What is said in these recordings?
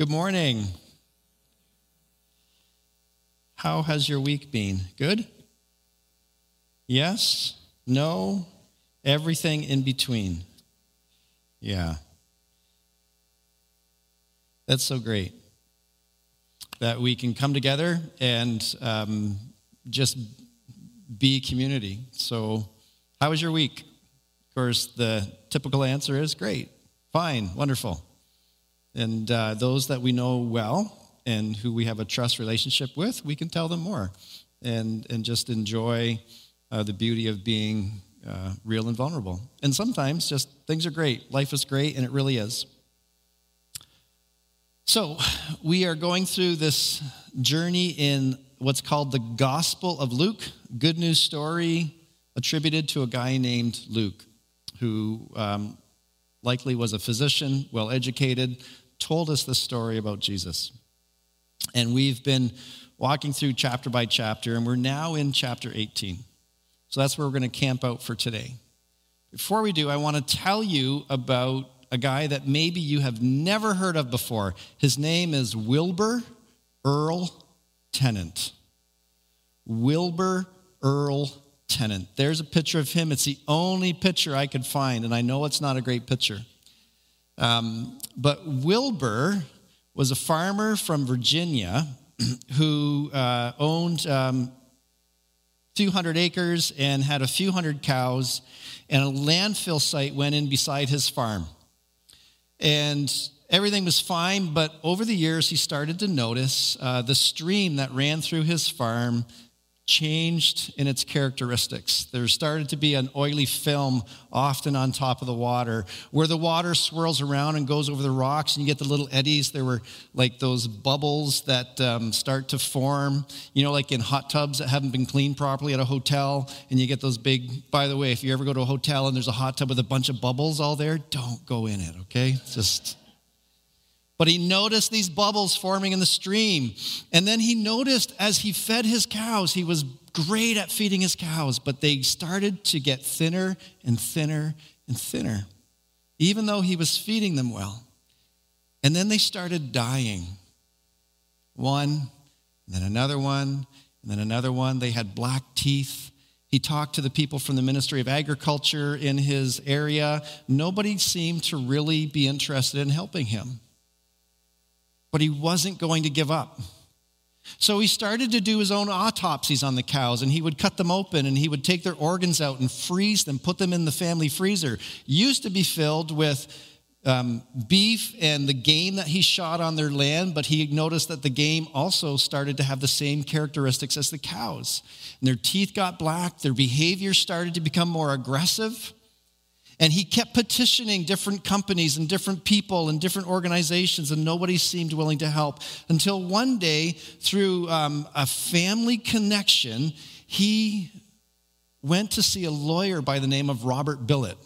Good morning. How has your week been? Good? Yes? No? Everything in between? Yeah. That's so great that we can come together and um, just be community. So, how was your week? Of course, the typical answer is great, fine, wonderful. And uh, those that we know well and who we have a trust relationship with, we can tell them more and, and just enjoy uh, the beauty of being uh, real and vulnerable. And sometimes just things are great. Life is great, and it really is. So, we are going through this journey in what's called the Gospel of Luke, good news story attributed to a guy named Luke, who um, likely was a physician, well educated, told us the story about Jesus. And we've been walking through chapter by chapter, and we're now in chapter 18. So that's where we're going to camp out for today. Before we do, I want to tell you about a guy that maybe you have never heard of before. His name is Wilbur Earl Tennant. Wilbur Earl Tennant. There's a picture of him. It's the only picture I could find, and I know it's not a great picture. Um, but Wilbur was a farmer from Virginia who uh, owned um, a few hundred acres and had a few hundred cows, and a landfill site went in beside his farm. And everything was fine, but over the years, he started to notice uh, the stream that ran through his farm changed in its characteristics. There started to be an oily film often on top of the water where the water swirls around and goes over the rocks and you get the little eddies. There were like those bubbles that um, start to form, you know, like in hot tubs that haven't been cleaned properly at a hotel. And you get those big, by the way, if you ever go to a hotel and there's a hot tub with a bunch of bubbles all there, don't go in it, okay? Just but he noticed these bubbles forming in the stream. And then he noticed as he fed his cows, he was great at feeding his cows, but they started to get thinner and thinner and thinner, even though he was feeding them well. And then they started dying. One, then another one, and then another one. They had black teeth. He talked to the people from the Ministry of Agriculture in his area. Nobody seemed to really be interested in helping him but he wasn't going to give up. So he started to do his own autopsies on the cows, and he would cut them open and he would take their organs out and freeze them, put them in the family freezer. Used to be filled with um, beef and the game that he shot on their land, but he noticed that the game also started to have the same characteristics as the cows. And their teeth got black, their behavior started to become more aggressive. And he kept petitioning different companies and different people and different organizations, and nobody seemed willing to help. Until one day, through um, a family connection, he went to see a lawyer by the name of Robert Bilott.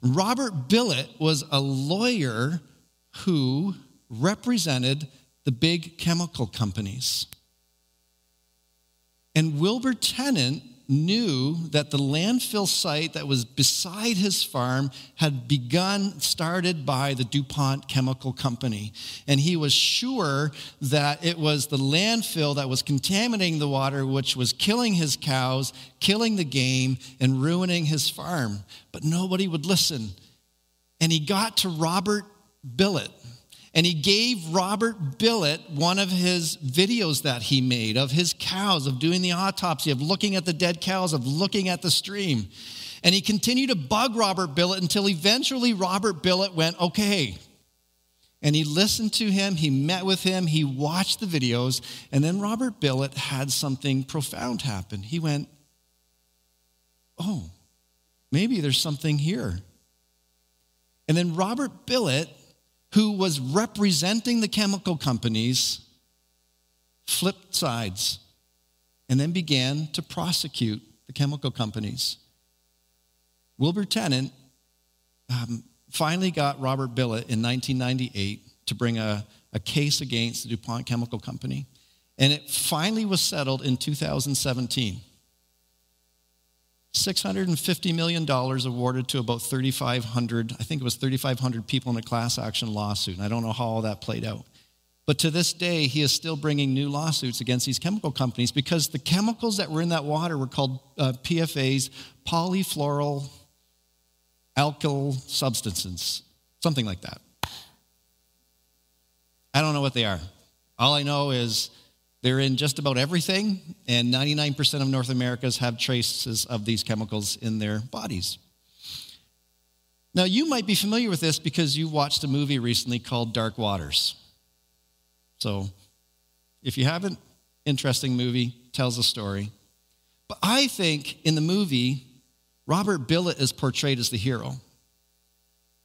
Robert Bilott was a lawyer who represented the big chemical companies. And Wilbur Tennant knew that the landfill site that was beside his farm had begun, started by the DuPont Chemical Company. And he was sure that it was the landfill that was contaminating the water, which was killing his cows, killing the game, and ruining his farm. But nobody would listen. And he got to Robert Bilott and he gave Robert Bilott one of his videos that he made of his cows, of doing the autopsy, of looking at the dead cows, of looking at the stream. And he continued to bug Robert Bilott until eventually Robert Bilott went, okay. And he listened to him, he met with him, he watched the videos, and then Robert Bilott had something profound happen. He went, oh, maybe there's something here. And then Robert Bilott who was representing the chemical companies, flipped sides and then began to prosecute the chemical companies. Wilbur Tennant um, finally got Robert Bilott in 1998 to bring a, a case against the DuPont Chemical Company, and it finally was settled in 2017. $650 million awarded to about 3,500, I think it was 3,500 people in a class action lawsuit. And I don't know how all that played out. But to this day, he is still bringing new lawsuits against these chemical companies because the chemicals that were in that water were called uh, PFAs, polyfluoral alkyl substances, something like that. I don't know what they are. All I know is they're in just about everything, and 99% of North Americans have traces of these chemicals in their bodies. Now, you might be familiar with this because you watched a movie recently called Dark Waters. So, if you haven't, interesting movie, tells a story. But I think in the movie, Robert Bilott is portrayed as the hero.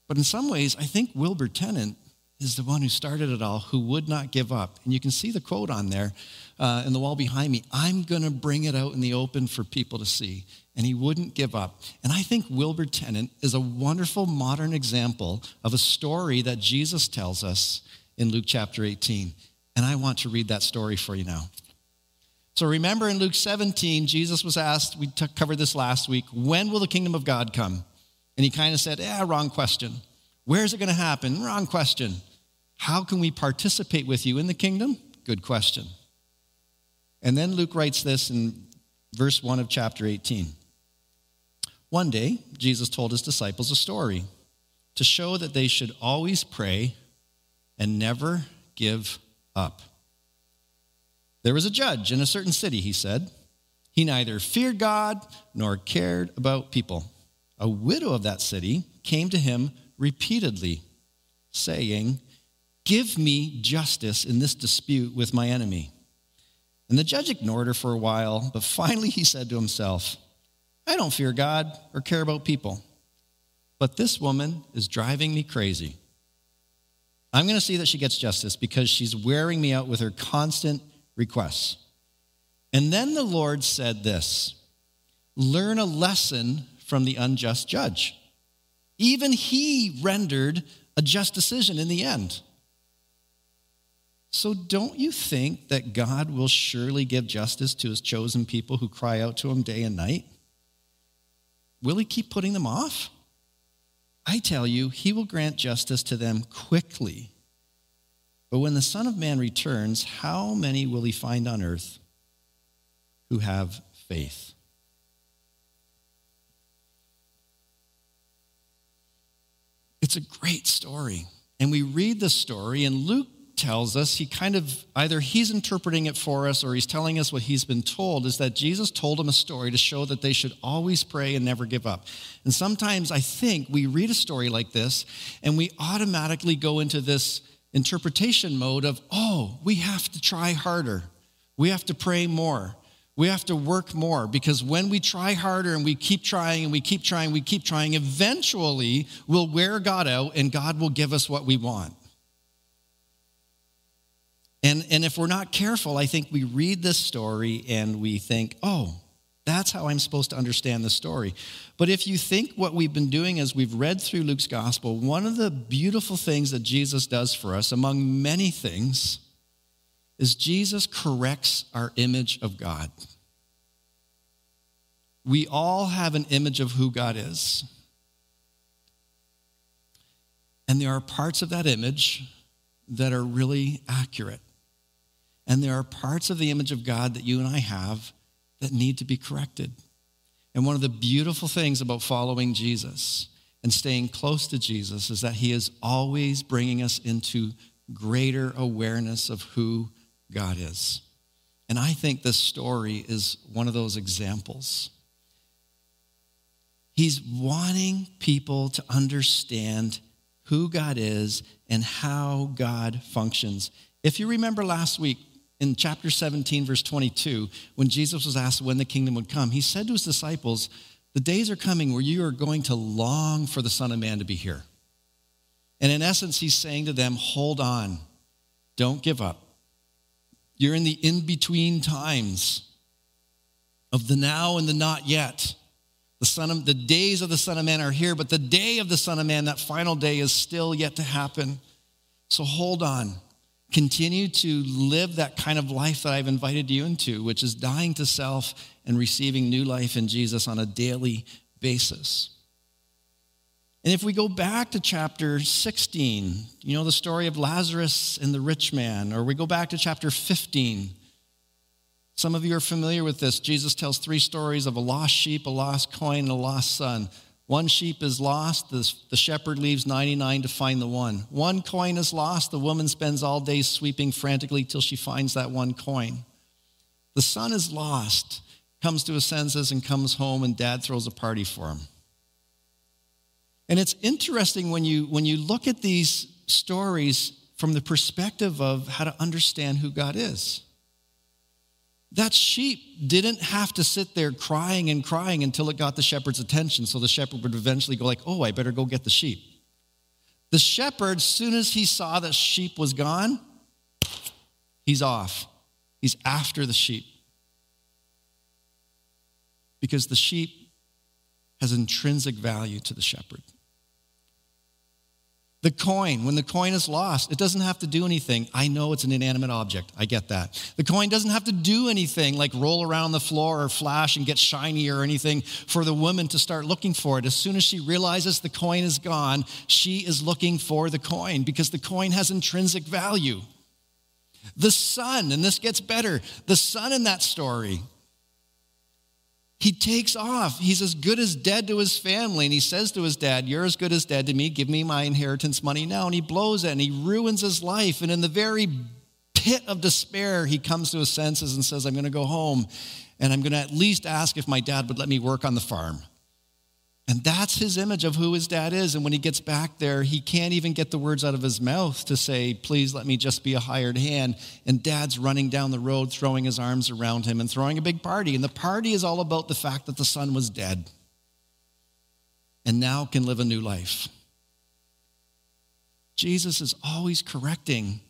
But in some ways, I think Wilbur Tennant is the one who started it all, who would not give up. And you can see the quote on there uh, in the wall behind me I'm going to bring it out in the open for people to see. And he wouldn't give up. And I think Wilbur Tennant is a wonderful modern example of a story that Jesus tells us in Luke chapter 18. And I want to read that story for you now. So remember in Luke 17, Jesus was asked, we t- covered this last week, when will the kingdom of God come? And he kind of said, yeah, wrong question. Where's it going to happen? Wrong question. How can we participate with you in the kingdom? Good question. And then Luke writes this in verse 1 of chapter 18. One day, Jesus told his disciples a story to show that they should always pray and never give up. There was a judge in a certain city, he said. He neither feared God nor cared about people. A widow of that city came to him repeatedly, saying, Give me justice in this dispute with my enemy. And the judge ignored her for a while, but finally he said to himself, I don't fear God or care about people, but this woman is driving me crazy. I'm going to see that she gets justice because she's wearing me out with her constant requests. And then the Lord said this Learn a lesson from the unjust judge. Even he rendered a just decision in the end. So, don't you think that God will surely give justice to his chosen people who cry out to him day and night? Will he keep putting them off? I tell you, he will grant justice to them quickly. But when the Son of Man returns, how many will he find on earth who have faith? It's a great story. And we read the story, and Luke tells us he kind of either he's interpreting it for us or he's telling us what he's been told is that Jesus told him a story to show that they should always pray and never give up. And sometimes I think we read a story like this and we automatically go into this interpretation mode of, oh, we have to try harder. We have to pray more. We have to work more because when we try harder and we keep trying and we keep trying, we keep trying, eventually we'll wear God out and God will give us what we want. And, and if we're not careful, I think we read this story and we think, oh, that's how I'm supposed to understand the story. But if you think what we've been doing as we've read through Luke's gospel, one of the beautiful things that Jesus does for us, among many things, is Jesus corrects our image of God. We all have an image of who God is. And there are parts of that image that are really accurate. And there are parts of the image of God that you and I have that need to be corrected. And one of the beautiful things about following Jesus and staying close to Jesus is that he is always bringing us into greater awareness of who God is. And I think this story is one of those examples. He's wanting people to understand who God is and how God functions. If you remember last week, in chapter 17, verse 22, when Jesus was asked when the kingdom would come, he said to his disciples, The days are coming where you are going to long for the Son of Man to be here. And in essence, he's saying to them, Hold on, don't give up. You're in the in between times of the now and the not yet. The, son of, the days of the Son of Man are here, but the day of the Son of Man, that final day, is still yet to happen. So hold on continue to live that kind of life that I've invited you into, which is dying to self and receiving new life in Jesus on a daily basis. And if we go back to chapter 16, you know, the story of Lazarus and the rich man, or we go back to chapter 15, some of you are familiar with this. Jesus tells three stories of a lost sheep, a lost coin, and a lost son. One sheep is lost, the shepherd leaves 99 to find the one. One coin is lost, the woman spends all day sweeping frantically till she finds that one coin. The son is lost, comes to his senses and comes home, and dad throws a party for him. And it's interesting when you, when you look at these stories from the perspective of how to understand who God is. That sheep didn't have to sit there crying and crying until it got the shepherd's attention, so the shepherd would eventually go like, "Oh, I better go get the sheep." The shepherd, soon as he saw that sheep was gone, he's off. He's after the sheep. Because the sheep has intrinsic value to the shepherd. The coin, when the coin is lost, it doesn't have to do anything. I know it's an inanimate object. I get that. The coin doesn't have to do anything like roll around the floor or flash and get shiny or anything for the woman to start looking for it. As soon as she realizes the coin is gone, she is looking for the coin because the coin has intrinsic value. The son, and this gets better, the son in that story he takes off. He's as good as dead to his family. And he says to his dad, You're as good as dead to me. Give me my inheritance money now. And he blows it and he ruins his life. And in the very pit of despair, he comes to his senses and says, I'm going to go home and I'm going to at least ask if my dad would let me work on the farm. And that's his image of who his dad is. And when he gets back there, he can't even get the words out of his mouth to say, Please let me just be a hired hand. And dad's running down the road, throwing his arms around him and throwing a big party. And the party is all about the fact that the son was dead and now can live a new life. Jesus is always correcting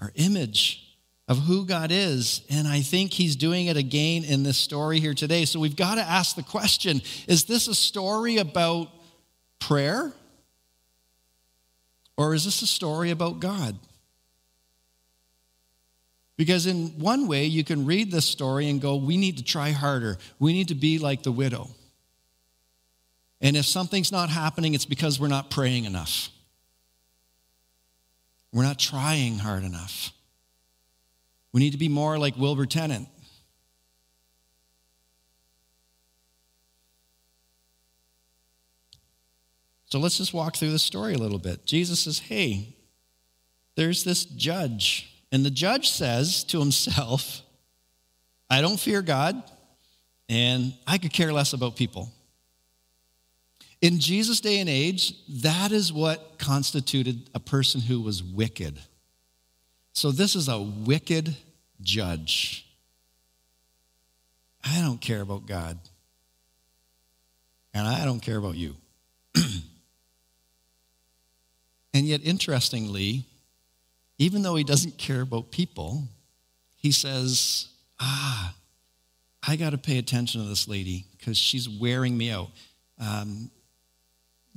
our image of who God is. And I think he's doing it again in this story here today. So we've got to ask the question is this a story about prayer? Or is this a story about God? Because in one way, you can read this story and go, we need to try harder. We need to be like the widow. And if something's not happening, it's because we're not praying enough. We're not trying hard enough. We need to be more like Wilbur Tennant. So let's just walk through the story a little bit. Jesus says, Hey, there's this judge. And the judge says to himself, I don't fear God, and I could care less about people. In Jesus' day and age, that is what constituted a person who was wicked. So this is a wicked judge. I don't care about God. And I don't care about you. and yet, interestingly, even though he doesn't care about people, he says, Ah, I got to pay attention to this lady because she's wearing me out. Um,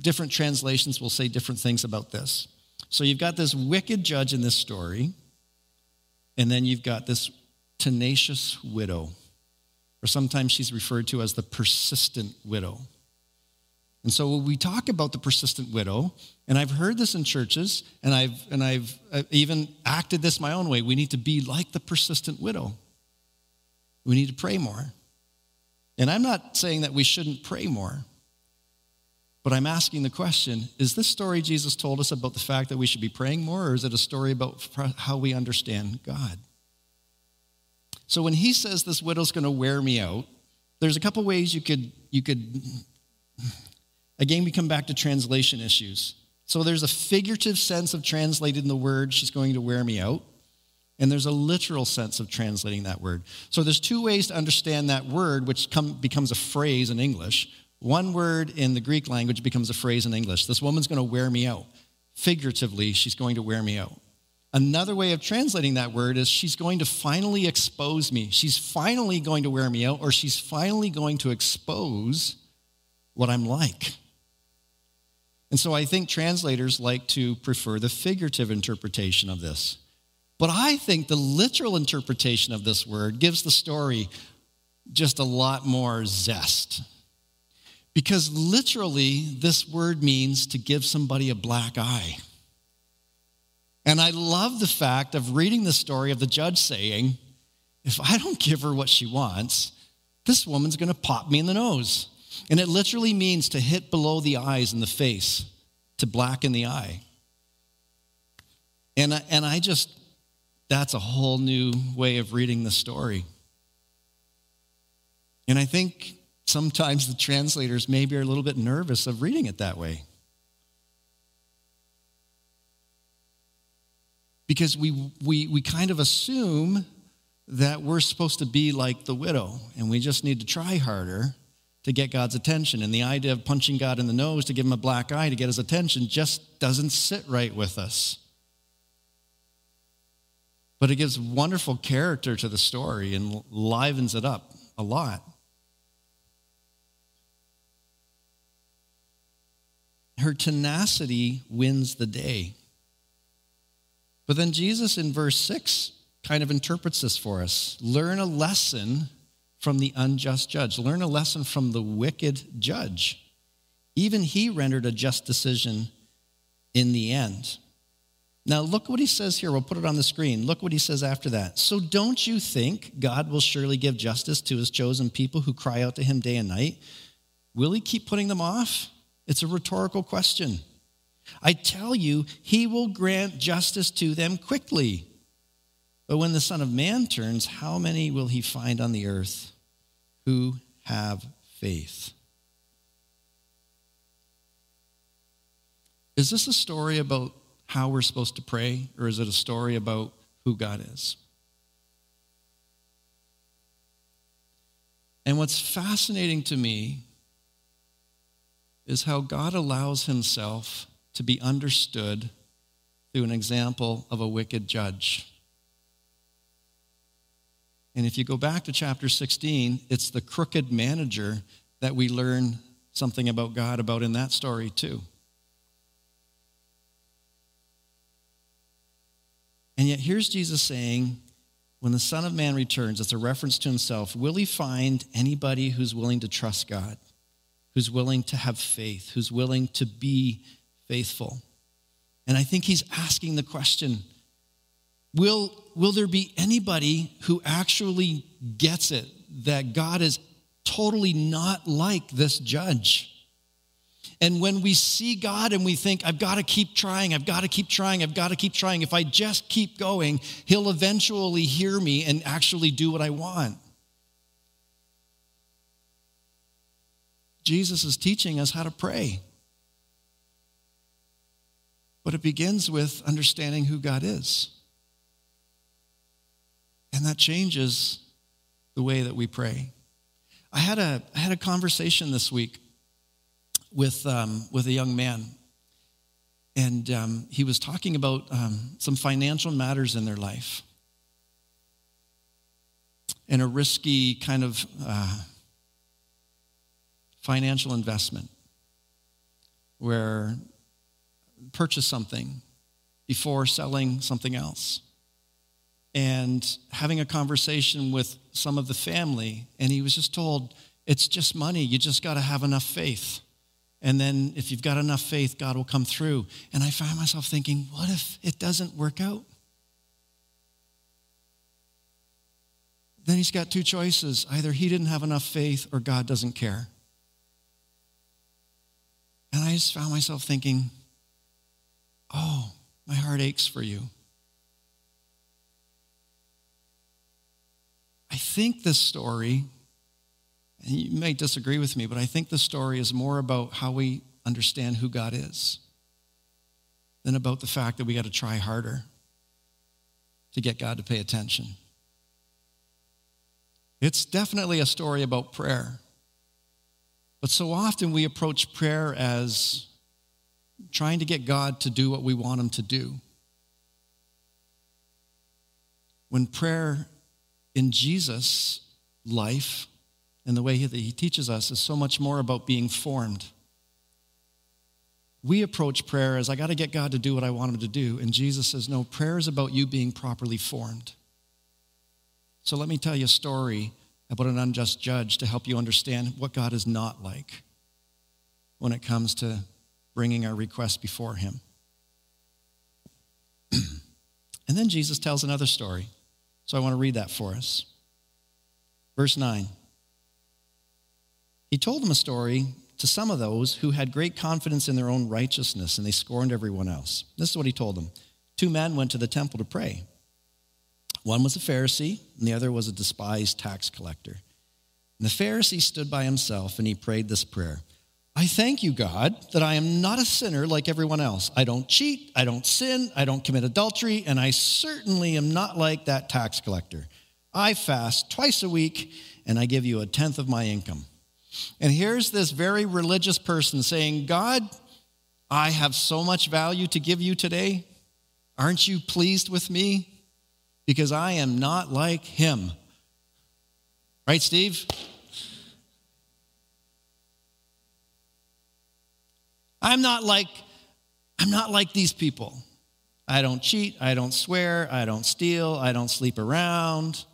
different translations will say different things about this. So you've got this wicked judge in this story and then you've got this tenacious widow, or sometimes she's referred to as the persistent widow. And so when we talk about the persistent widow, and I've heard this in churches, and I've, and I've uh, even acted this my own way, we need to be like the persistent widow. We need to pray more. And I'm not saying that we shouldn't pray more, but I'm asking the question is this story Jesus told us about the fact that we should be praying more, or is it a story about how we understand God? So when he says this widow's going to wear me out, there's a couple ways you could you could again we come back to translation issues. So there's a figurative sense of translating the word she's going to wear me out. And there's a literal sense of translating that word. So there's two ways to understand that word, which come, becomes a phrase in English. One word in the Greek language becomes a phrase in English. This woman's going to wear me out. Figuratively, she's going to wear me out. Another way of translating that word is she's going to finally expose me. She's finally going to wear me out, or she's finally going to expose what I'm like. And so I think translators like to prefer the figurative interpretation of this. But I think the literal interpretation of this word gives the story just a lot more zest. Because literally, this word means to give somebody a black eye. And I love the fact of reading the story of the judge saying, if I don't give her what she wants, this woman's going to pop me in the nose. And it literally means to hit below the eyes in the face, to blacken the eye. And I, and I just, that's a whole new way of reading the story. And I think sometimes the translators maybe are a little bit nervous of reading it that way. Because we, we, we kind of assume that we're supposed to be like the widow and we just need to try harder to get God's attention. And the idea of punching God in the nose to give him a black eye to get his attention just doesn't sit right with us. But it gives wonderful character to the story and livens it up a lot. Her tenacity wins the day. But then Jesus in verse 6 kind of interprets this for us. Learn a lesson from the unjust judge, learn a lesson from the wicked judge. Even he rendered a just decision in the end. Now, look what he says here. We'll put it on the screen. Look what he says after that. So, don't you think God will surely give justice to his chosen people who cry out to him day and night? Will he keep putting them off? It's a rhetorical question. I tell you, he will grant justice to them quickly. But when the Son of Man turns, how many will he find on the earth who have faith? Is this a story about how we're supposed to pray, or is it a story about who God is? And what's fascinating to me is how God allows himself to be understood through an example of a wicked judge. And if you go back to chapter 16, it's the crooked manager that we learn something about God about in that story, too. And yet, here's Jesus saying, when the Son of Man returns, it's a reference to himself, will he find anybody who's willing to trust God, who's willing to have faith, who's willing to be faithful? And I think he's asking the question Will, will there be anybody who actually gets it that God is totally not like this judge? And when we see God and we think, I've got to keep trying, I've got to keep trying, I've got to keep trying, if I just keep going, He'll eventually hear me and actually do what I want. Jesus is teaching us how to pray. But it begins with understanding who God is. And that changes the way that we pray. I had a, I had a conversation this week with, um, with a young man. And um, he was talking about um, some financial matters in their life and a risky kind of uh, financial investment where purchase something before selling something else and having a conversation with some of the family, and he was just told, It's just money. You just got to have enough faith. And then if you've got enough faith, God will come through. And I find myself thinking, What if it doesn't work out? Then he's got two choices either he didn't have enough faith or God doesn't care. And I just found myself thinking, Oh, my heart aches for you. I think this story, and you may disagree with me, but I think the story is more about how we understand who God is than about the fact that we got to try harder to get God to pay attention. It's definitely a story about prayer. But so often we approach prayer as trying to get God to do what we want Him to do. When prayer in Jesus' life and the way that he teaches us is so much more about being formed. We approach prayer as I got to get God to do what I want him to do. And Jesus says, no, prayer is about you being properly formed. So let me tell you a story about an unjust judge to help you understand what God is not like. when it comes to bringing our requests before Him. and then Jesus tells another story. So I want to read that for us. Verse 9. He told them a story to some of those who had great confidence in their own righteousness and they scorned everyone else. This is what he told them Two men went to the temple to pray. One was a Pharisee, and the other was a despised tax collector. And the Pharisee stood by himself and he prayed this prayer I thank you, God, that I am not a sinner like everyone else. I don't cheat, I don't sin, I don't commit adultery, and I certainly am not like that tax collector. I fast twice a week and I give you a tenth of my income. And here's this very religious person saying, God, I have so much value to give you today. Aren't you pleased with me? Because I am not like him. Right, Steve? I'm not like I'm not like these people. I don't cheat, I don't swear, I don't steal, I don't sleep around.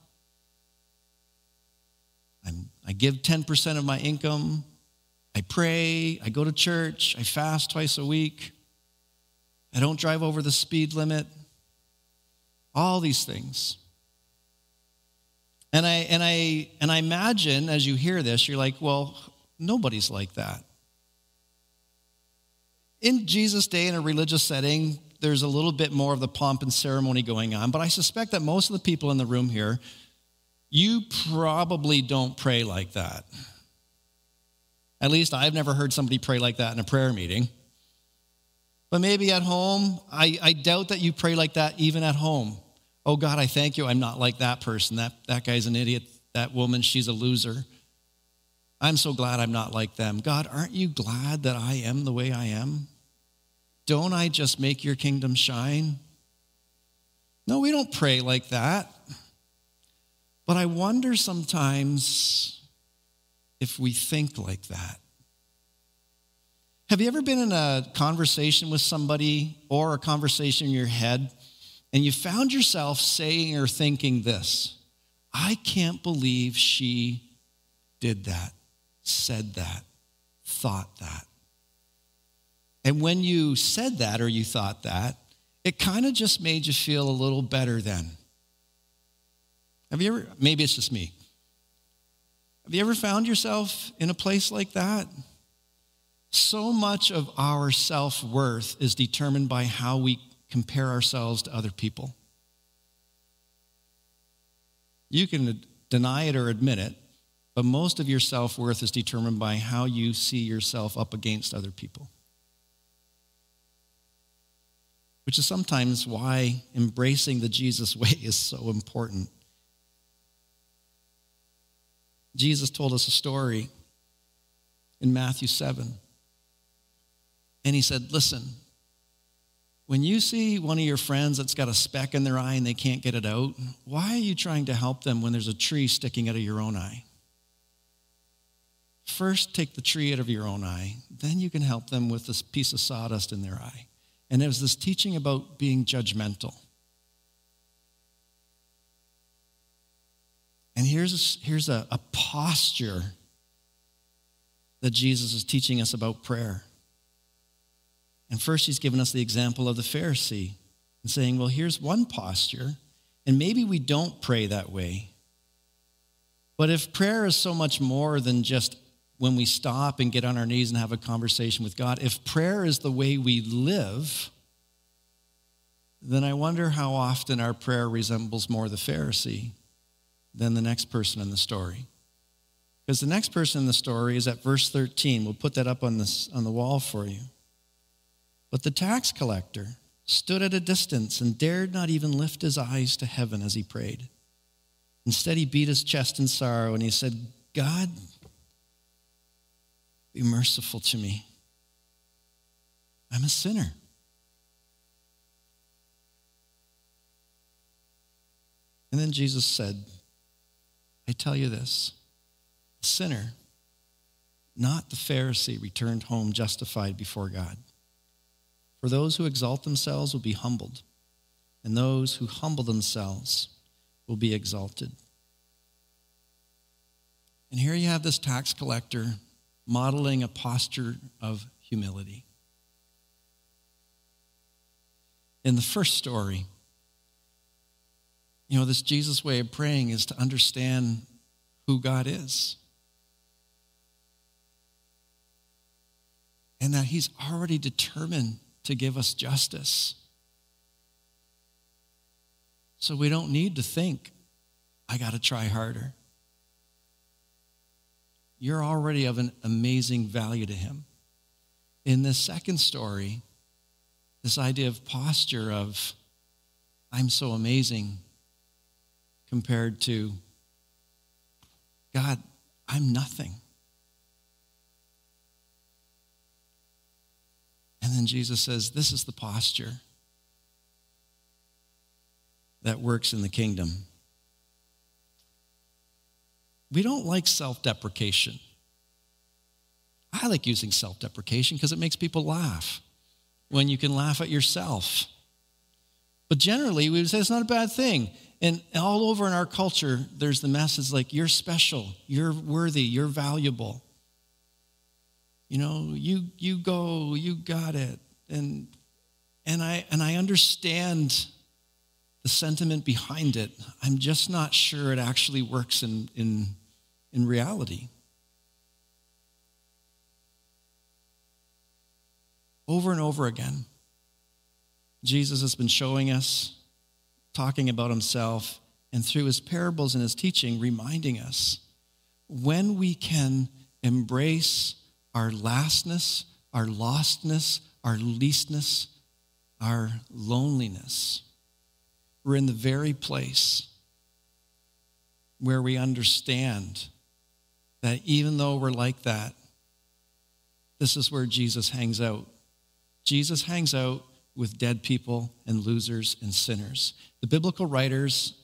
I'm, I give 10% of my income. I pray. I go to church. I fast twice a week. I don't drive over the speed limit. All these things. And I, and, I, and I imagine as you hear this, you're like, well, nobody's like that. In Jesus' day, in a religious setting, there's a little bit more of the pomp and ceremony going on, but I suspect that most of the people in the room here you probably don't pray like that. At least I've never heard somebody pray like that in a prayer meeting. But maybe at home, I, I doubt that you pray like that even at home. Oh God, I thank you. I'm not like that person. That, that guy's an idiot. That woman, she's a loser. I'm so glad I'm not like them. God, aren't you glad that I am the way I am? Don't I just make your kingdom shine? No, we don't pray like that. But I wonder sometimes if we think like that. Have you ever been in a conversation with somebody or a conversation in your head and you found yourself saying or thinking this? I can't believe she did that, said that, thought that. And when you said that or you thought that, it kind of just made you feel a little better then. Have you ever, maybe it's just me. Have you ever found yourself in a place like that? So much of our self worth is determined by how we compare ourselves to other people. You can deny it or admit it, but most of your self worth is determined by how you see yourself up against other people. Which is sometimes why embracing the Jesus way is so important. Jesus told us a story in Matthew 7. And he said, Listen, when you see one of your friends that's got a speck in their eye and they can't get it out, why are you trying to help them when there's a tree sticking out of your own eye? First, take the tree out of your own eye, then you can help them with this piece of sawdust in their eye. And was this teaching about being judgmental. And here's, here's a, a posture that Jesus is teaching us about prayer. And first, he's given us the example of the Pharisee and saying, well, here's one posture, and maybe we don't pray that way. But if prayer is so much more than just when we stop and get on our knees and have a conversation with God, if prayer is the way we live, then I wonder how often our prayer resembles more the Pharisee than the next person in the story. Because the next person in the story is at verse 13. We'll put that up on, this, on the wall for you. But the tax collector stood at a distance and dared not even lift his eyes to heaven as he prayed. Instead, he beat his chest in sorrow and he said, God, be merciful to me. I'm a sinner. And then Jesus said, I tell you this the sinner, not the Pharisee, returned home justified before God. For those who exalt themselves will be humbled, and those who humble themselves will be exalted. And here you have this tax collector modeling a posture of humility. In the first story, you know, this Jesus way of praying is to understand who God is. And that He's already determined to give us justice. So we don't need to think, I got to try harder. You're already of an amazing value to Him. In this second story, this idea of posture of, I'm so amazing compared to God, I'm nothing. And then Jesus says, This is the posture that works in the kingdom. We don't like self deprecation. I like using self deprecation because it makes people laugh when you can laugh at yourself. But generally, we would say it's not a bad thing. And all over in our culture, there's the message like, you're special, you're worthy, you're valuable. You know, you, you go, you got it. And, and, I, and I understand the sentiment behind it. I'm just not sure it actually works in, in, in reality. Over and over again, Jesus has been showing us talking about himself, and through his parables and his teaching, reminding us when we can embrace our lastness, our lostness, our leastness, our loneliness, we're in the very place where we understand that even though we're like that, this is where Jesus hangs out. Jesus hangs out with dead people and losers and sinners. The biblical writers,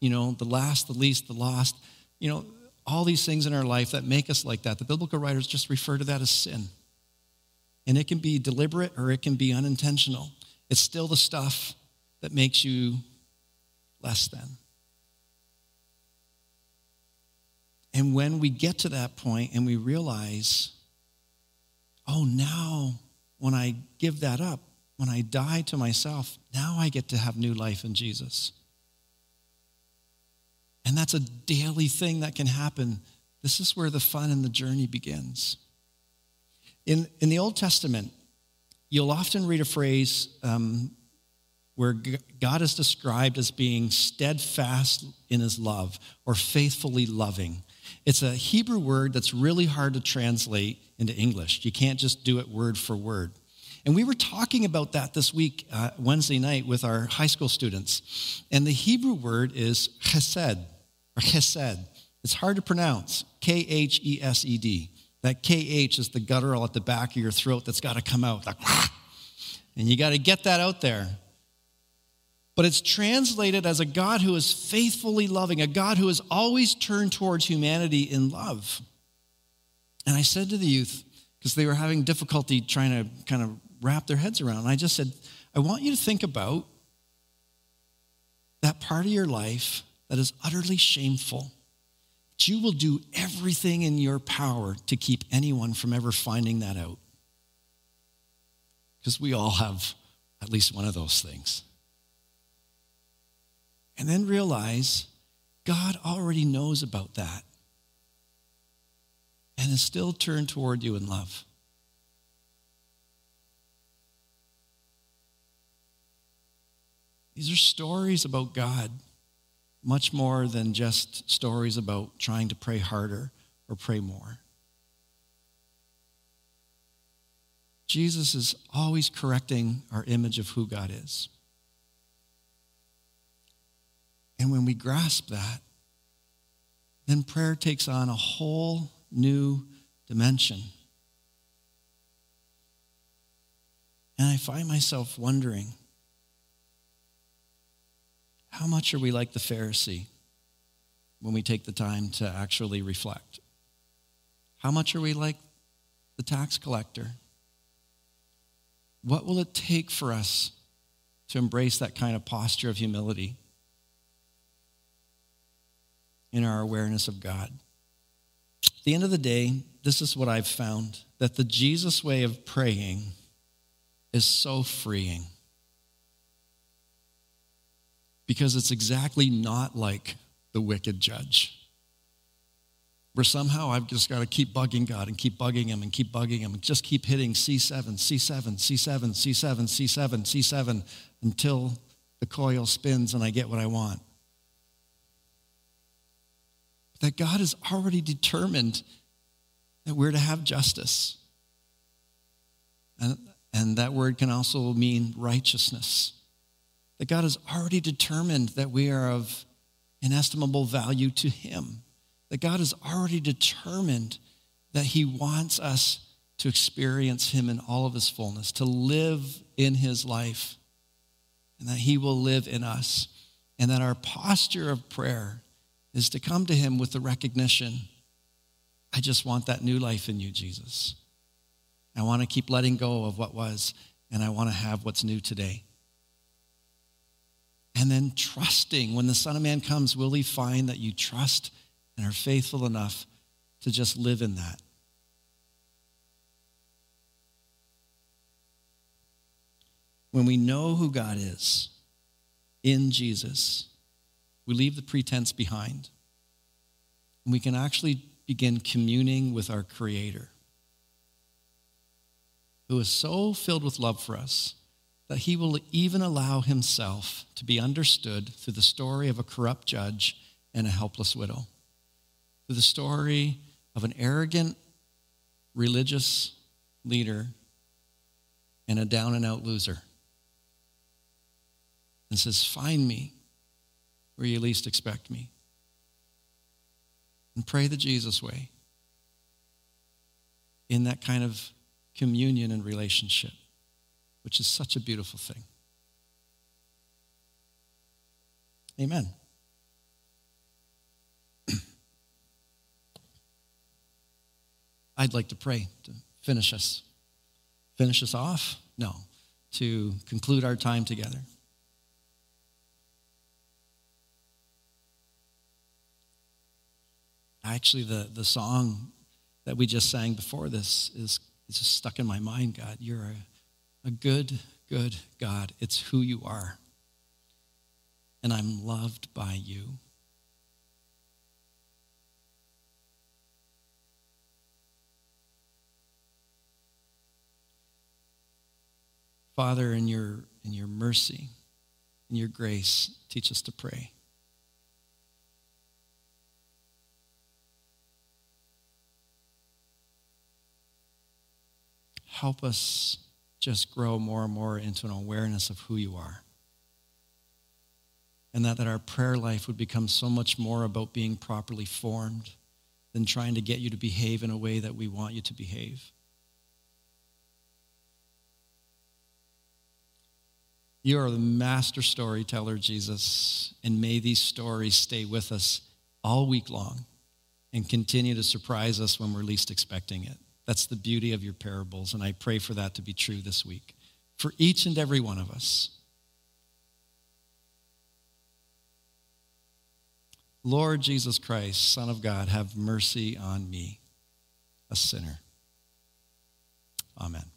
you know, the last, the least, the lost, you know, all these things in our life that make us like that, the biblical writers just refer to that as sin. And it can be deliberate or it can be unintentional. It's still the stuff that makes you less than. And when we get to that point and we realize, oh, now when I give that up, when I die to myself, now I get to have new life in Jesus. And that's a daily thing that can happen. This is where the fun and the journey begins. In, in the Old Testament, you'll often read a phrase um, where God is described as being steadfast in his love or faithfully loving. It's a Hebrew word that's really hard to translate into English. You can't just do it word for word. And we were talking about that this week, uh, Wednesday night, with our high school students. And the Hebrew word is chesed, or chesed. It's hard to pronounce, K H E S E D. That KH is the guttural at the back of your throat that's got to come out. And you got to get that out there. But it's translated as a God who is faithfully loving, a God who has always turned towards humanity in love. And I said to the youth, because they were having difficulty trying to kind of wrap their heads around. I just said, I want you to think about that part of your life that is utterly shameful. That you will do everything in your power to keep anyone from ever finding that out. Because we all have at least one of those things. And then realize God already knows about that and is still turned toward you in love. These are stories about God, much more than just stories about trying to pray harder or pray more. Jesus is always correcting our image of who God is. And when we grasp that, then prayer takes on a whole new dimension. And I find myself wondering how much are we like the Pharisee when we take the time to actually reflect? How much are we like the tax collector? What will it take for us to embrace that kind of posture of humility in our awareness of God? At the end of the day, this is what I've found that the Jesus way of praying is so freeing because it's exactly not like the wicked judge. Where somehow I've just got to keep bugging God and keep bugging Him and keep bugging Him and just keep hitting C7, C7, C7, C7, C7, C7 until the coil spins and I get what I want. That God has already determined that we're to have justice. And, and that word can also mean righteousness. That God has already determined that we are of inestimable value to Him. That God has already determined that He wants us to experience Him in all of His fullness, to live in His life, and that He will live in us. And that our posture of prayer is to come to Him with the recognition I just want that new life in you, Jesus. I want to keep letting go of what was, and I want to have what's new today. And then trusting when the Son of Man comes, will he find that you trust and are faithful enough to just live in that? When we know who God is in Jesus, we leave the pretense behind. And we can actually begin communing with our Creator, who is so filled with love for us that he will even allow himself to be understood through the story of a corrupt judge and a helpless widow, through the story of an arrogant religious leader and a down and out loser. And says, Find me where you least expect me. And pray the Jesus way in that kind of communion and relationship which is such a beautiful thing. Amen. I'd like to pray to finish us. Finish us off? No, to conclude our time together. Actually, the, the song that we just sang before this is, is just stuck in my mind, God. You're a a good, good God. It's who you are. And I'm loved by you. Father, in your, in your mercy, in your grace, teach us to pray. Help us just grow more and more into an awareness of who you are. And that, that our prayer life would become so much more about being properly formed than trying to get you to behave in a way that we want you to behave. You are the master storyteller, Jesus, and may these stories stay with us all week long and continue to surprise us when we're least expecting it. That's the beauty of your parables, and I pray for that to be true this week for each and every one of us. Lord Jesus Christ, Son of God, have mercy on me, a sinner. Amen.